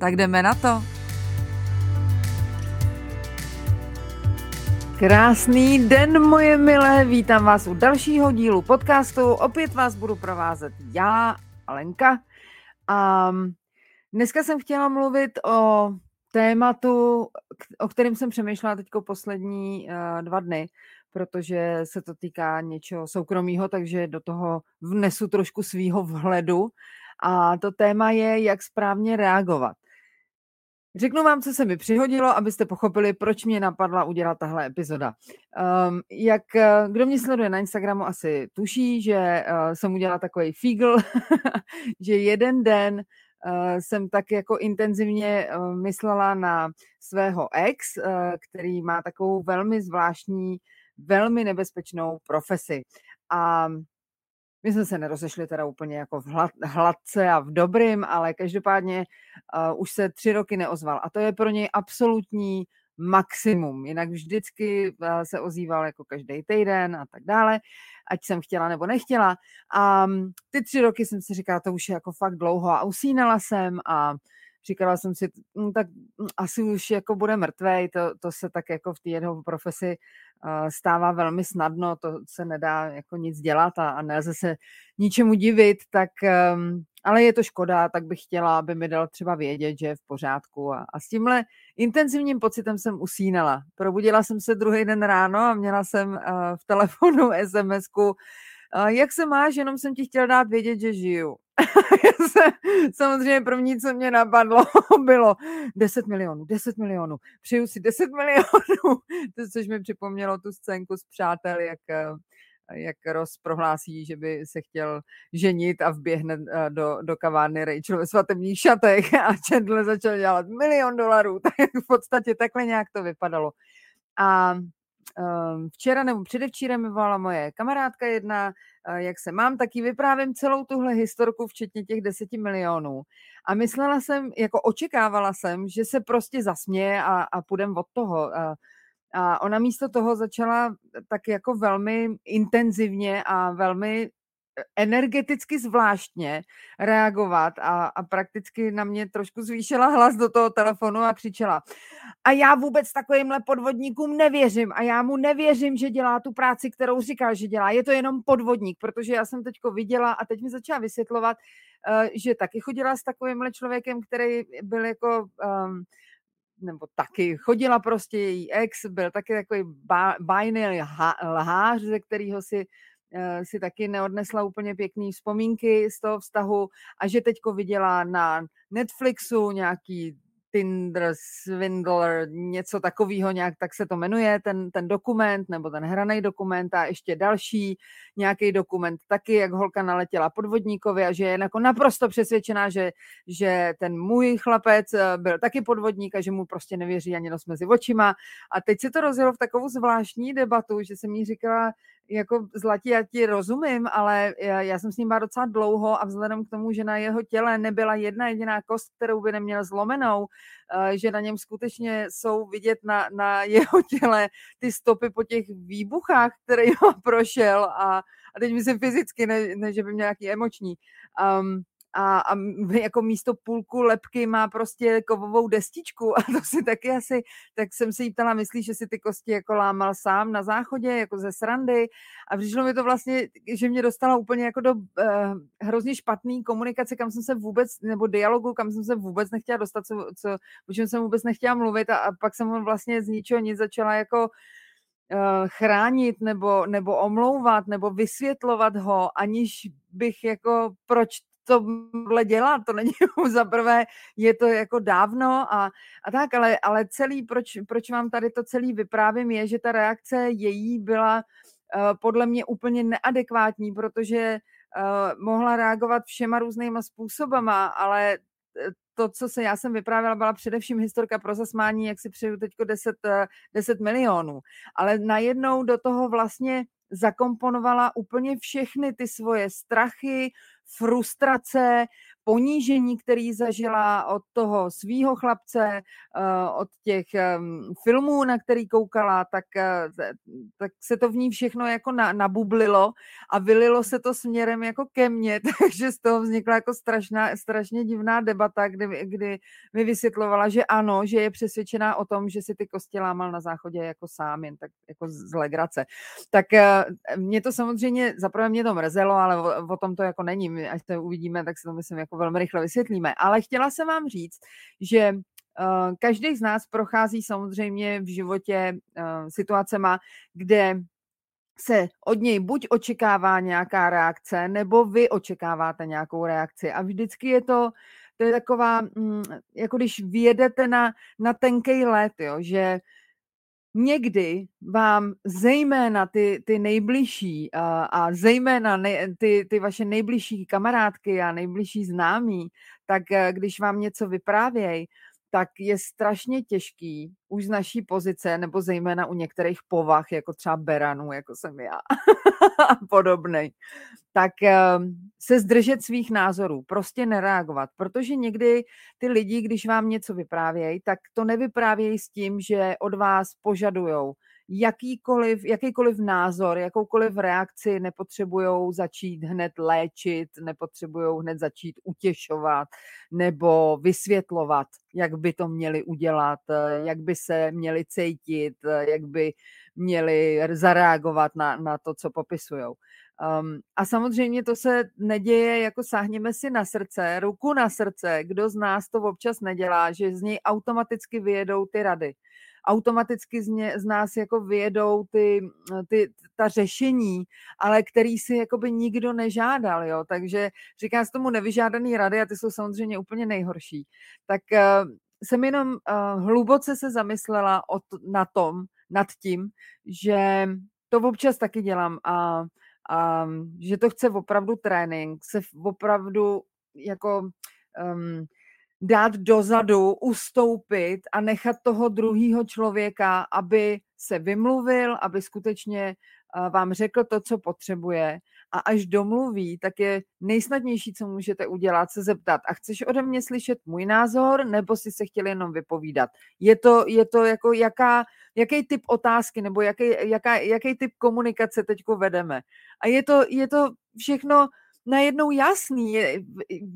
Tak jdeme na to. Krásný den, moje milé, vítám vás u dalšího dílu podcastu. Opět vás budu provázet já, Alenka. A dneska jsem chtěla mluvit o tématu, o kterém jsem přemýšlela teď poslední uh, dva dny, protože se to týká něčeho soukromého, takže do toho vnesu trošku svýho vhledu. A to téma je, jak správně reagovat. Řeknu vám, co se mi přihodilo, abyste pochopili, proč mě napadla udělat tahle epizoda. Um, jak eh, kdo mě sleduje na Instagramu, asi tuší, že uh, jsem udělala takový fígl, že jeden den uh, jsem tak jako intenzivně uh, myslela na svého ex, uh, který má takovou velmi zvláštní, velmi nebezpečnou profesi. A my jsme se nerozešli teda úplně jako v hladce a v dobrým, ale každopádně uh, už se tři roky neozval. A to je pro něj absolutní maximum. Jinak vždycky uh, se ozýval jako každý týden a tak dále, ať jsem chtěla nebo nechtěla. A um, ty tři roky jsem si říkala, to už je jako fakt dlouho a usínala jsem a říkala jsem si, hm, tak hm, asi už jako bude mrtvej, to, to se tak jako v té jeho profesi stává velmi snadno, to se nedá jako nic dělat a, a nelze se ničemu divit, tak um, ale je to škoda, tak bych chtěla, aby mi dal třeba vědět, že je v pořádku a, a s tímhle intenzivním pocitem jsem usínala. Probudila jsem se druhý den ráno a měla jsem uh, v telefonu SMS-ku, uh, jak se máš, jenom jsem ti chtěla dát vědět, že žiju. samozřejmě první, co mě napadlo, bylo 10 milionů, 10 milionů, přiju si 10 milionů, což mi připomnělo tu scénku s přáteli, jak jak Ross prohlásí, že by se chtěl ženit a vběhne eh, do, do kavárny Rachel ve svatebních šatech a Chandler začal dělat milion dolarů, tak v podstatě takhle nějak to vypadalo. A včera nebo předevčírem mi volala moje kamarádka jedna, eh, jak se mám, taky vyprávím celou tuhle historku, včetně těch deseti milionů. A myslela jsem, jako očekávala jsem, že se prostě zasměje a, a půjdem od toho. A, a ona místo toho začala tak jako velmi intenzivně a velmi energeticky zvláštně reagovat a, a prakticky na mě trošku zvýšila hlas do toho telefonu a křičela. A já vůbec takovýmhle podvodníkům nevěřím a já mu nevěřím, že dělá tu práci, kterou říká, že dělá. Je to jenom podvodník, protože já jsem teďko viděla a teď mi začala vysvětlovat, uh, že taky chodila s takovýmhle člověkem, který byl jako um, nebo taky chodila prostě její ex, byl taky takový bajný lhář, ze kterého si Eh, si taky neodnesla úplně pěkný vzpomínky z toho vztahu a že teďko viděla na Netflixu nějaký Tinder, Swindler, něco takového, nějak tak se to jmenuje, ten, ten dokument, nebo ten hraný dokument a ještě další nějaký dokument taky, jak holka naletěla podvodníkovi a že je jako naprosto přesvědčená, že, že ten můj chlapec eh, byl taky podvodník a že mu prostě nevěří ani nos mezi očima. A teď se to rozjelo v takovou zvláštní debatu, že jsem jí říkala, jako zlatí, já ti rozumím, ale já, já jsem s ním byla docela dlouho a vzhledem k tomu, že na jeho těle nebyla jedna jediná kost, kterou by neměl zlomenou, eh, že na něm skutečně jsou vidět na, na jeho těle ty stopy po těch výbuchách, které ho prošel a, a teď myslím fyzicky, ne, ne že by měl nějaký emoční. Um, a, a jako místo půlku lepky má prostě kovovou destičku a to si taky asi, tak jsem si jí ptala, myslíš, že si ty kosti jako lámal sám na záchodě, jako ze srandy? A přišlo mi to vlastně, že mě dostala úplně jako do uh, hrozně špatný komunikace, kam jsem se vůbec, nebo dialogu, kam jsem se vůbec nechtěla dostat, co, co, o čem jsem vůbec nechtěla mluvit a, a pak jsem vlastně z ničeho nic začala jako uh, chránit nebo, nebo omlouvat nebo vysvětlovat ho, aniž bych jako proč tohle dělat, to není za prvé, je to jako dávno a, a tak, ale, ale celý, proč, proč vám tady to celý vyprávím, je, že ta reakce její byla uh, podle mě úplně neadekvátní, protože uh, mohla reagovat všema různýma způsobama, ale to, co se já jsem vyprávěla, byla především historka pro zasmání, jak si přeju teď 10, 10 milionů. Ale najednou do toho vlastně zakomponovala úplně všechny ty svoje strachy, frustrace, ponížení, který zažila od toho svýho chlapce, eh, od těch filmů, na který koukala, tak, eh, tak se to v ní všechno jako nabublilo a vylilo se to směrem jako ke mně, takže z toho vznikla jako strašná, strašně divná debata, kdy, kdy mi vysvětlovala, že ano, že je přesvědčená o tom, že si ty kosti lámal na záchodě jako sám, jen tak jako z legrace. Tak eh, mě to samozřejmě, zaprvé mě to mrzelo, ale o, o tom to jako není, až to uvidíme, tak si to myslím jako velmi rychle vysvětlíme. Ale chtěla jsem vám říct, že uh, každý z nás prochází samozřejmě v životě uh, situacema, kde se od něj buď očekává nějaká reakce, nebo vy očekáváte nějakou reakci. A vždycky je to, to je taková, mm, jako když vyjedete na, na tenkej let, jo, že někdy vám zejména ty, ty nejbližší a, a zejména nej, ty, ty vaše nejbližší kamarádky a nejbližší známí, tak eh, když vám něco vyprávějí, tak je strašně těžký už z naší pozice, nebo zejména u některých povah, jako třeba beranů, jako jsem já a podobnej, tak ehm, se zdržet svých názorů, prostě nereagovat, protože někdy ty lidi, když vám něco vyprávějí, tak to nevyprávějí s tím, že od vás požadujou jakýkoliv, jakýkoliv názor, jakoukoliv reakci nepotřebují začít hned léčit, nepotřebují hned začít utěšovat nebo vysvětlovat, jak by to měli udělat, jak by se měli cítit, jak by měli zareagovat na, na to, co popisují. Um, a samozřejmě to se neděje, jako sáhněme si na srdce, ruku na srdce, kdo z nás to občas nedělá, že z něj automaticky vyjedou ty rady automaticky z, ně, z nás jako vyjedou ty, ty, ta řešení, ale který si jakoby nikdo nežádal, jo, takže říká se tomu nevyžádaný rady a ty jsou samozřejmě úplně nejhorší. Tak uh, jsem jenom uh, hluboce se zamyslela o t- na tom, nad tím, že to občas taky dělám a, a že to chce opravdu trénink, se opravdu jako um, dát dozadu, ustoupit a nechat toho druhého člověka, aby se vymluvil, aby skutečně vám řekl to, co potřebuje a až domluví, tak je nejsnadnější, co můžete udělat, se zeptat, a chceš ode mě slyšet můj názor, nebo si se chtěl jenom vypovídat. Je to, je to jako jaká, jaký typ otázky, nebo jaký, jaká, jaký typ komunikace teďko vedeme. A je to, je to všechno najednou jasný.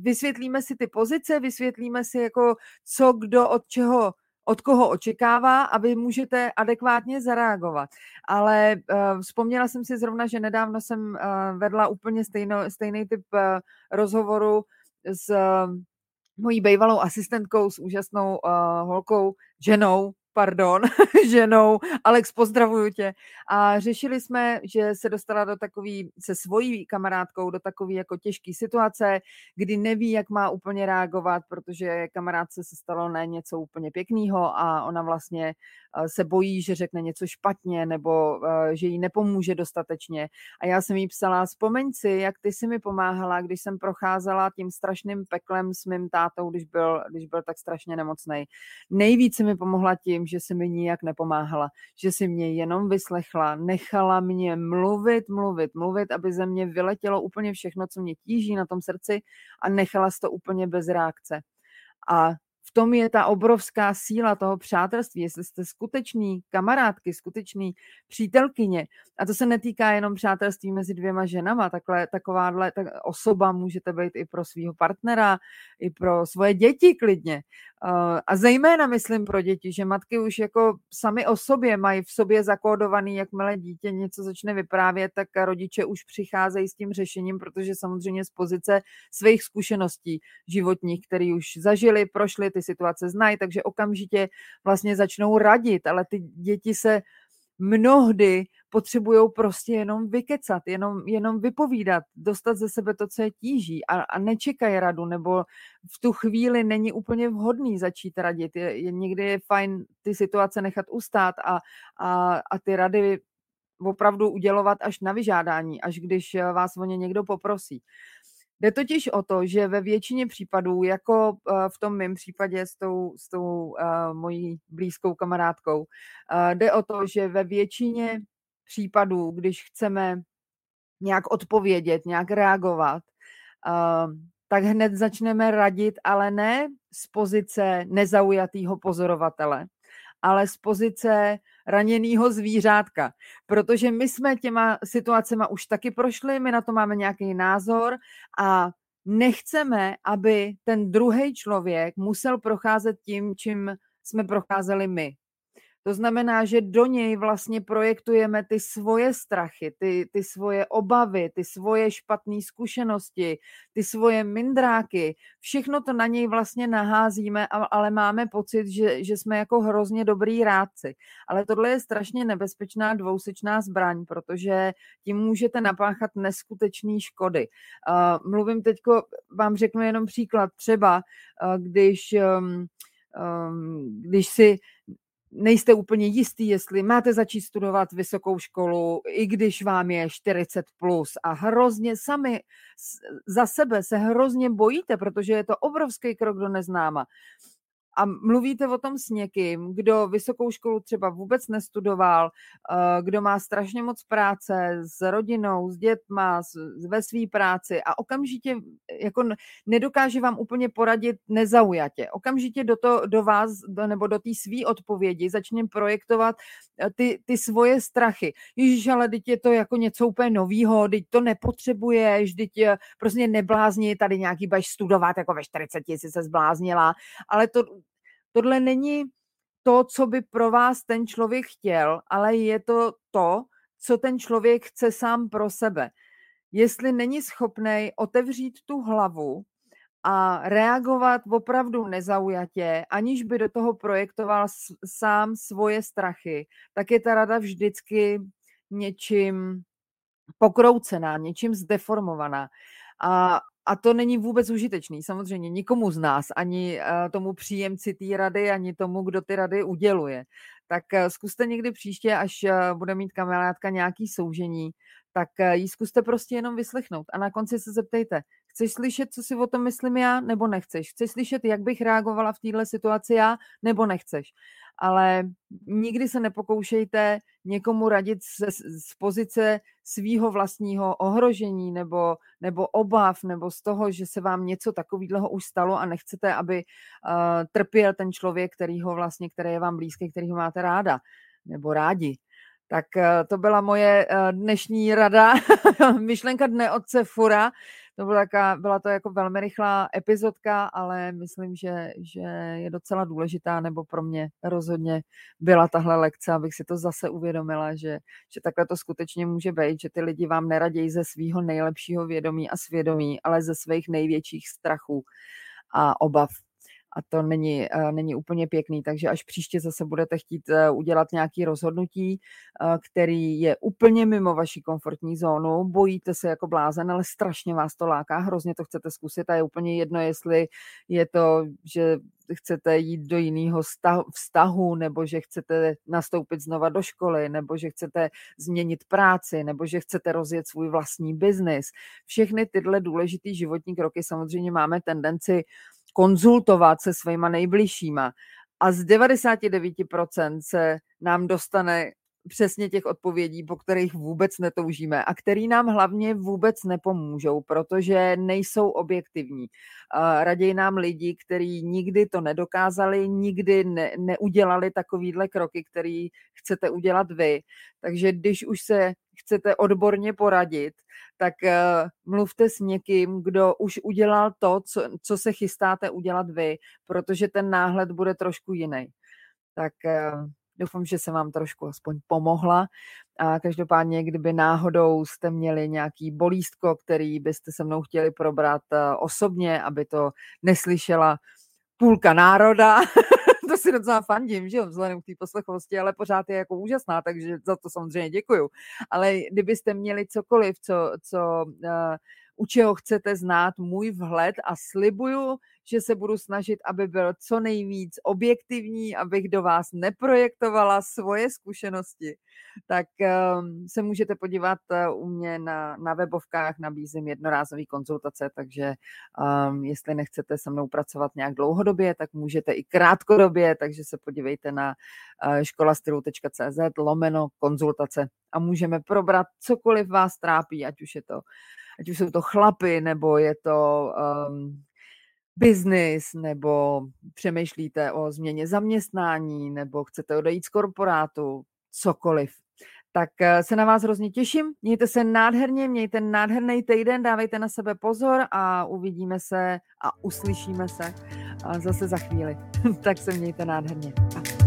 Vysvětlíme si ty pozice, vysvětlíme si, jako co kdo od čeho od koho očekává a vy můžete adekvátně zareagovat. Ale uh, vzpomněla jsem si zrovna, že nedávno jsem uh, vedla úplně stejno, stejný typ uh, rozhovoru s uh, mojí bývalou asistentkou, s úžasnou uh, holkou, ženou, pardon, ženou. Alex, pozdravuju tě. A řešili jsme, že se dostala do takový, se svojí kamarádkou do takové jako těžké situace, kdy neví, jak má úplně reagovat, protože kamarádce se stalo ne něco úplně pěkného a ona vlastně Eh, se bojí, že řekne něco špatně nebo eh, že jí nepomůže dostatečně. A já jsem jí psala, vzpomeň si, jak ty si mi pomáhala, když jsem procházela tím strašným peklem s mým tátou, když byl, když byl tak strašně nemocný. Nejvíce mi pomohla tím, že si mi nijak nepomáhala, že si mě jenom vyslechla, nechala mě mluvit, mluvit, mluvit, aby ze mě vyletělo úplně všechno, co mě tíží na tom srdci a nechala to úplně bez reakce. A v tom je ta obrovská síla toho přátelství, jestli jste skutečný kamarádky, skutečný přítelkyně. A to se netýká jenom přátelství mezi dvěma ženama, takhle, takováhle tak osoba můžete být i pro svého partnera, i pro svoje děti klidně. Eh, a zejména myslím pro děti, že matky už jako sami o sobě mají v sobě zakódovaný, jakmile dítě něco začne vyprávět, tak rodiče už přicházejí s tím řešením, protože samozřejmě z pozice svých zkušeností životních, které už zažili, prošli, ty situace znají, takže okamžitě vlastně začnou radit, ale ty děti se mnohdy potřebují prostě jenom vykecat, jenom, jenom vypovídat, dostat ze sebe to, co je tíží a, a nečekají radu, nebo v tu chvíli není úplně vhodný začít radit. Je, je, někdy je fajn ty situace nechat ustát a, a, a ty rady opravdu udělovat až na vyžádání, až když vás o ně někdo poprosí. Jde totiž o to, že ve většině případů, jako v tom mém případě s tou, s tou uh, mojí blízkou kamarádkou, uh, jde o to, že ve většině případů, když chceme nějak odpovědět, nějak reagovat, tak hned začneme radit, ale ne z pozice nezaujatého pozorovatele, ale z pozice raněného zvířátka. Protože my jsme těma situacema už taky prošli, my na to máme nějaký názor a nechceme, aby ten druhý člověk musel procházet tím, čím jsme procházeli my. To znamená, že do něj vlastně projektujeme ty svoje strachy, ty, ty svoje obavy, ty svoje špatné zkušenosti, ty svoje mindráky. Všechno to na něj vlastně naházíme, ale máme pocit, že, že jsme jako hrozně dobrý rádci. Ale tohle je strašně nebezpečná dvousečná zbraň, protože tím můžete napáchat neskutečné škody. Mluvím teď, vám řeknu jenom příklad. Třeba, když um, um, když si nejste úplně jistý, jestli máte začít studovat vysokou školu, i když vám je 40 plus. A hrozně sami za sebe se hrozně bojíte, protože je to obrovský krok do neznáma a mluvíte o tom s někým, kdo vysokou školu třeba vůbec nestudoval, eh, kdo má strašně moc práce s rodinou, s dětma, ve své práci a okamžitě jako nedokáže vám úplně poradit nezaujatě. Okamžitě do, to, do vás do, nebo do té své odpovědi začne projektovat eh, ty, ty svoje strachy. Ježíš, ale teď je to jako něco úplně novýho, teď to nepotřebuješ, teď eh, prostě neblázni, tady nějaký budeš studovat, jako ve 40 jsi se zbláznila, ale to, tohle není to, co by pro vás ten člověk chtěl, ale je to to, co ten člověk chce sám pro sebe. Jestli není schopný otevřít tu hlavu a reagovat opravdu nezaujatě, aniž by do toho projektoval sám svoje strachy, tak je ta rada vždycky něčím pokroucená, něčím zdeformovaná. A a to není vůbec užitečný, samozřejmě nikomu z nás, ani eh, tomu příjemci té rady, ani tomu, kdo ty rady uděluje. Tak eh, zkuste někdy příště, až eh, bude mít kamarádka nějaký soužení, tak ji zkuste prostě jenom vyslechnout a na konci se zeptejte, chceš slyšet, co si o tom myslím já, nebo nechceš? Chceš slyšet, jak bych reagovala v této situaci já, nebo nechceš? Ale nikdy se nepokoušejte někomu radit z, z pozice svýho vlastního ohrožení nebo, nebo obav nebo z toho, že se vám něco takového už stalo a nechcete, aby uh, trpěl ten člověk, který ho vlastně, který je vám blízký, který ho máte ráda nebo rádi. Tak uh, to byla moje uh, dnešní rada, myšlenka dne otce Fura. To byla, taká, byla to jako velmi rychlá epizodka, ale myslím, že, že je docela důležitá, nebo pro mě rozhodně byla tahle lekce, abych si to zase uvědomila, že, že takhle to skutečně může být, že ty lidi vám neradějí ze svého nejlepšího vědomí a svědomí, ale ze svých největších strachů a obav a to není, uh, není úplně pěkný, takže až příště zase budete chtít uh, udělat nějaký rozhodnutí, uh, který je úplně mimo vaši komfortní zónu, bojíte se jako blázen, ale strašně vás to láká, hrozně to chcete zkusit a je úplně jedno, jestli je to, že chcete jít do jiného vztahu, nebo že chcete nastoupit znova do školy, nebo že chcete změnit práci, nebo že chcete rozjet svůj vlastní biznis. Všechny tyhle důležité životní kroky samozřejmě máme tendenci uh, konzultovat se svýma nejbližšíma. A z 99% se nám dostane přesně těch odpovědí, po kterých vůbec netoužíme a který nám hlavně vůbec nepomůžou, protože nejsou objektivní. Raději nám lidi, kteří nikdy to nedokázali, nikdy ne, neudělali takovýhle kroky, který chcete udělat vy. Takže když už se chcete odborně poradit, tak uh, mluvte s někým, kdo už udělal to, co, co se chystáte udělat vy, protože ten náhled bude trošku jiný. Tak uh, doufám, že jsem vám trošku aspoň pomohla. A každopádně, kdyby náhodou jste měli nějaký bolístko, který byste se mnou chtěli probrat uh, osobně, aby to neslyšela půlka národa, to si docela fandím, že jo, vzhledem k té poslechovosti, ale pořád je jako úžasná, takže za to samozřejmě děkuju. Ale kdybyste měli cokoliv, co, co uh, u čeho chcete znát můj vhled a slibuju, že se budu snažit, aby byl co nejvíc objektivní, abych do vás neprojektovala svoje zkušenosti, tak um, se můžete podívat uh, u mě na, na webovkách, nabízím jednorázové konzultace, takže um, jestli nechcete se mnou pracovat nějak dlouhodobě, tak můžete i krátkodobě, takže se podívejte na uh, školastylu.cz lomeno konzultace a můžeme probrat cokoliv vás trápí, ať už je to ať už jsou to chlapy, nebo je to um, biznis, nebo přemýšlíte o změně zaměstnání, nebo chcete odejít z korporátu, cokoliv. Tak eh, se na vás hrozně těším. Mějte se nádherně, mějte nádherný týden, dávejte na sebe pozor a uvidíme se a uslyšíme se zase za chvíli. tak se mějte nádherně. Pa.